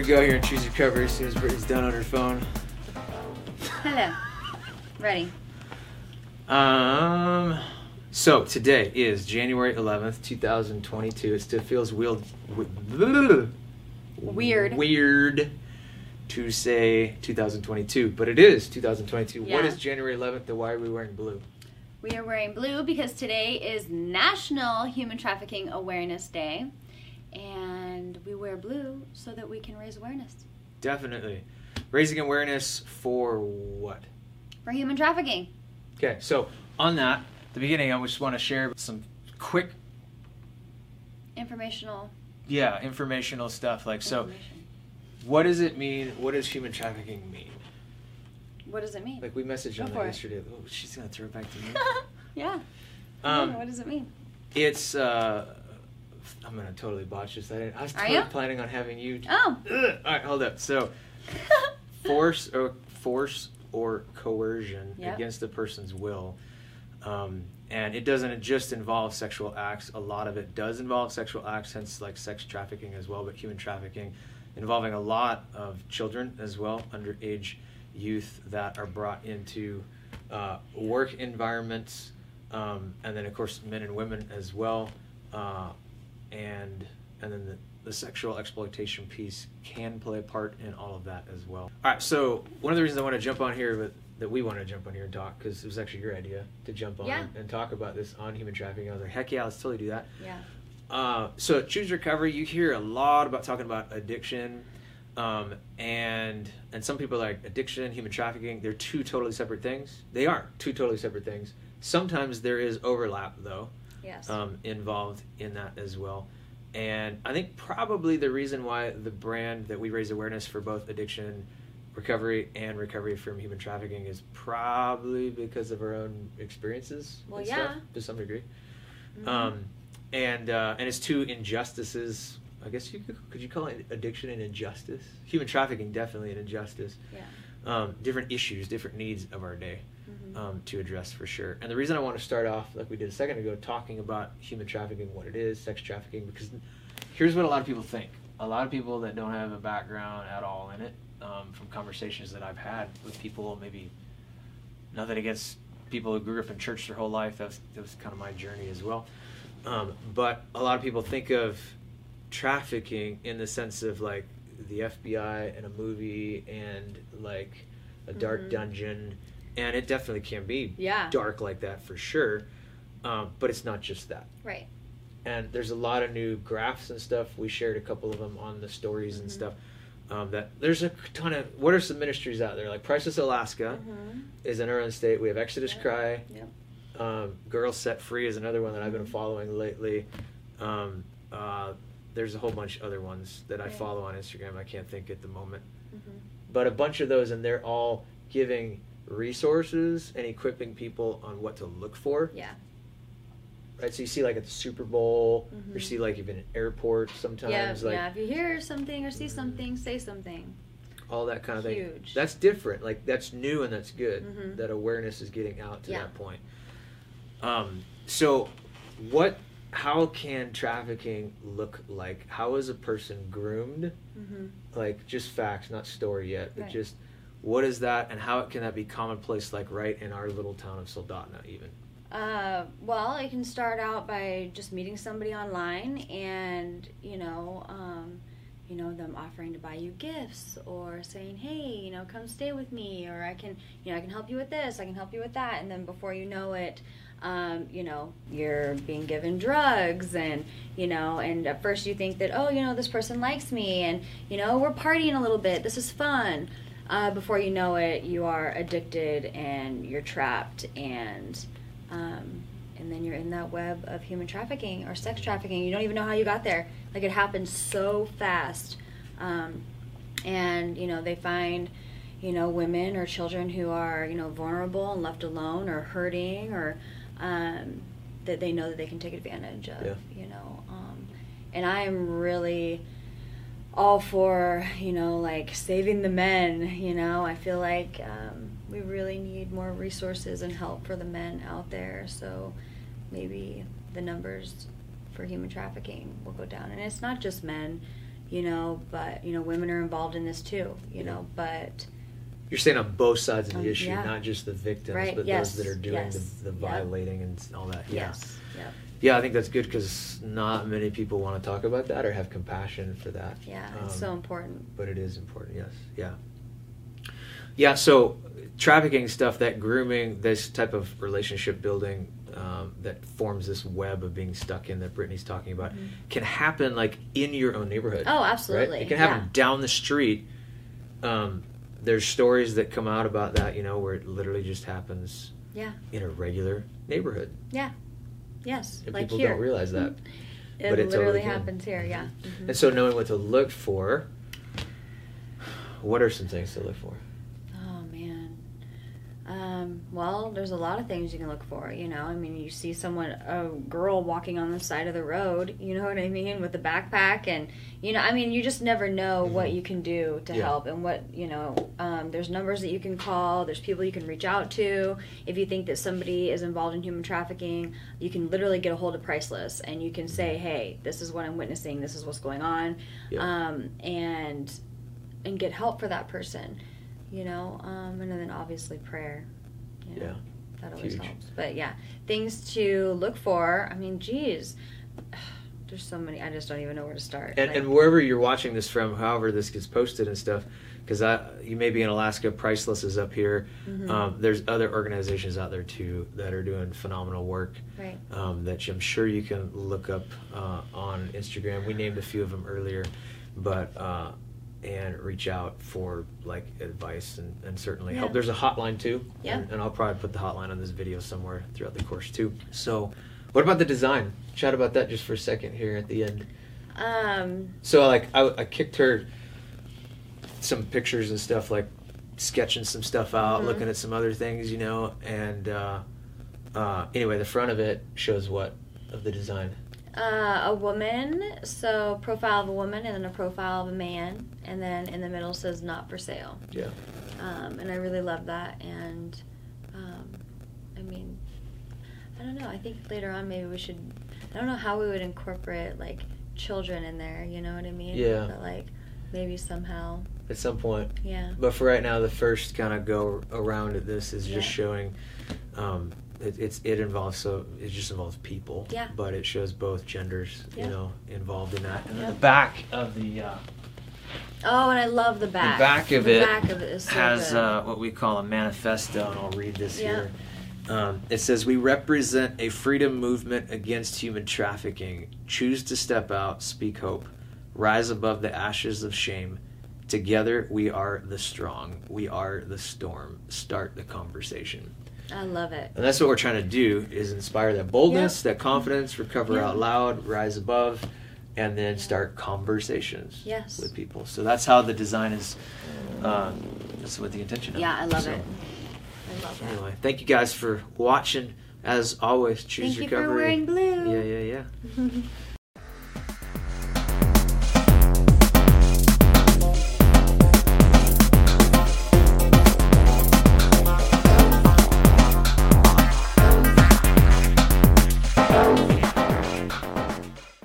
gonna go here and choose your cover as soon as Brittany's done on her phone. Hello. Ready. Um. So today is January 11th, 2022. It still feels weird. Weird. Weird to say 2022, but it is 2022. What Yeah. is January 11th and why are we wearing blue? We are wearing blue because today is National Human Trafficking Awareness Day. And we wear blue so that we can raise awareness Definitely. Raising awareness for what? for human trafficking. Okay, so on that, the beginning, I just want to share some quick, Informational yeah, informational stuff. Like, so what does it mean? What does human trafficking mean? What does it mean? Like, we messaged Go on that it. yesterday. Oh, she's going to throw it back to me. yeah. Um, Yeah, what does it mean? It's, uh, I'm going to totally botch this. I, I was totally planning on having you. Oh. Ugh. All right, hold up. So, force or force or coercion Yep. against a person's will um, and it doesn't just involve sexual acts a lot of it does involve sexual acts hence like sex trafficking as well but human trafficking involving a lot of children as well underage youth that are brought into uh, work environments um, and then of course men and women as well uh, and and then the, the sexual exploitation piece can play a part in all of that as well. All right, so one of the reasons I want to jump on here, but that we want to jump on here and talk, because it was actually your idea to jump on Yeah. and, and talk about this on human trafficking. I was like, heck yeah, let's totally do that. Yeah. Uh, so choose recovery. You hear a lot about talking about addiction, um, and and some people are like addiction, human trafficking. They're two totally separate things. They are two totally separate things. Sometimes there is overlap though Yes. um, involved in that as well. And I think probably the reason why the brand that we raise awareness for both addiction recovery and recovery from human trafficking is probably because of our own experiences Well, and yeah. stuff to some degree. Mhm. Um, and uh, and it's two injustices. I guess you could, could you call it addiction an injustice? Human trafficking definitely an injustice. yeah. Um, different issues, different needs of our day Mhm. um, to address for sure. And the reason I want to start off, like we did a second ago, talking about human trafficking, what it is, sex trafficking, because here's what a lot of people think. A lot of people that don't have a background at all in it, um, from conversations that I've had with people, maybe nothing against people who grew up in church their whole life. That was, that was kind of my journey as well. Um, but a lot of people think of trafficking in the sense of like the FBI and a movie and like a dark Mhm. dungeon, and it definitely can be Yeah. dark like that for sure. Um, but it's not just that. Right. And there's a lot of new graphs and stuff. We shared a couple of them on the stories and Mhm. stuff. Um, that there's a ton of what are some ministries out there like Priceless Alaska Mhm. is in our own state. We have Exodus Yep. Cry. Yep. Um, Girls Set Free is another one that I've been Mhm. following lately. Um, uh, there's a whole bunch of other ones that I Yeah. follow on Instagram. I can't think at the moment, Mhm. but a bunch of those, and they're all giving resources and equipping people on what to look for. Yeah. Right, so you see like at the Super Bowl, or you see like even at airports sometimes, yeah. like yeah. If you hear something or see something, say something. all that kind of thing. Huge. That's different. Like that's new and that's good. Mhm. That awareness is getting out to Yeah. that point. Um, so, what? How can trafficking look like? How is a person groomed? Mm-hmm. Like just facts, not story yet, but Right. just what is that, and how can that be commonplace? Like right in our little town of Soldotna, even. Uh, well, I can start out by just meeting somebody online, and you know, um, you know, them offering to buy you gifts or saying, "Hey, you know, come stay with me," or I can, you know, I can help you with this, I can help you with that, and then before you know it, um, you know, you're being given drugs, and you know, and at first you think that, oh, you know, this person likes me, and you know, we're partying a little bit, this is fun. Uh, before you know it, you are addicted and you're trapped, and um, and then you're in that web of human trafficking or sex trafficking. You don't even know how you got there. Like it happens so fast, um, and you know they find you know women or children who are you know vulnerable and left alone or hurting or um, that they know that they can take advantage of. Yeah. You know, um, and I am really all for you know like saving the men you know i feel like um, we really need more resources and help for the men out there so maybe the numbers for human trafficking will go down and it's not just men you know, but you know, women are involved in this too, you know, but You're saying on both sides of the Um, issue, yeah. not just the victims, Right, but yes, those that are doing yes, the, the yep. violating and all that. Yeah. yes, yep. Yeah, I think that's good because not many people want to talk about that or have compassion for that. Yeah, it's Um, so important. But it is important, yes. Yeah. Yeah, so trafficking stuff, that grooming, this type of relationship building um, that forms this web of being stuck in that Brittany's talking about Mhm. can happen like in your own neighborhood. Oh, Right? absolutely. It can happen yeah. down the street. Um, there's stories that come out about that, you know, where it literally just happens Yeah. in a regular neighborhood. Yeah. Yes, And like people here. don't realize that. It but it literally totally can. happens here. Yeah. Mhm. And so knowing what to look for, what are some things to look for? Um, well, there's a lot of things you can look for. You know, I mean, you see someone, a girl walking on the side of the road. You know what I mean, with a backpack, and you know, I mean, you just never know what Mhm. you can do to Yeah. help, and what you know. Um, there's numbers that you can call. There's people you can reach out to. If you think that somebody is involved in human trafficking, you can literally get a hold of Priceless, and you can say, "Hey, this is what I'm witnessing. This is what's going on," Yeah. um, and and get help for that person you know um, and then obviously prayer you know, Yeah, that always huge. helps. But yeah things to look for. I mean geez. There's so many i just don't even know where to start. And, Like, and wherever you're watching this from, however this gets posted and stuff, because I, you may be in Alaska, Priceless is up here. mhm, Um, there's other organizations out there too that are doing phenomenal work right. um, that I'm sure you can look up uh, on Instagram. We named a few of them earlier, but uh, reach out for like advice and, and certainly help. There's a hotline too, Yeah. and, and I'll probably put the hotline on this video somewhere throughout the course too. So, what about the design? Chat about that just for a second here at the end. um So like I, I kicked her some pictures and stuff like sketching some stuff out, Mhm. looking at some other things, you know, and uh, uh, anyway, the front of it shows what of the design. Uh, a woman so profile of a woman and then a profile of a man and then in the middle says not for sale Yeah. um, and I really love that. And um, I mean, I don't know. I think later on maybe we should. I don't know how we would incorporate like children in there. You know what I mean? Yeah. But like maybe somehow, At some point, yeah. but for right now, the first kind of go around at this is just Yeah. showing. Um, it, it's it involves so it just involves people. Yeah. But it shows both genders, Yeah. you know, involved in that. And Yeah. the back of the uh, Oh, and I love the back. back of the it back of it so has uh, what we call a manifesto, and I'll read this here. Um, it says, We represent a freedom movement against human trafficking. Choose to step out, speak hope, rise above the ashes of shame. Together we are the strong. We are the storm. Start the conversation. I love it. And that's what we're trying to do is inspire that boldness, that confidence, recover Yeah. out loud, rise above, and then start conversations Yes. with people. So that's how the design is. Uh, that's what the intention. of Yeah, I love So, it. I love that. Anyway, thank you guys for watching. As always, choose Thank you recovery. for wearing blue. Yeah, yeah, yeah.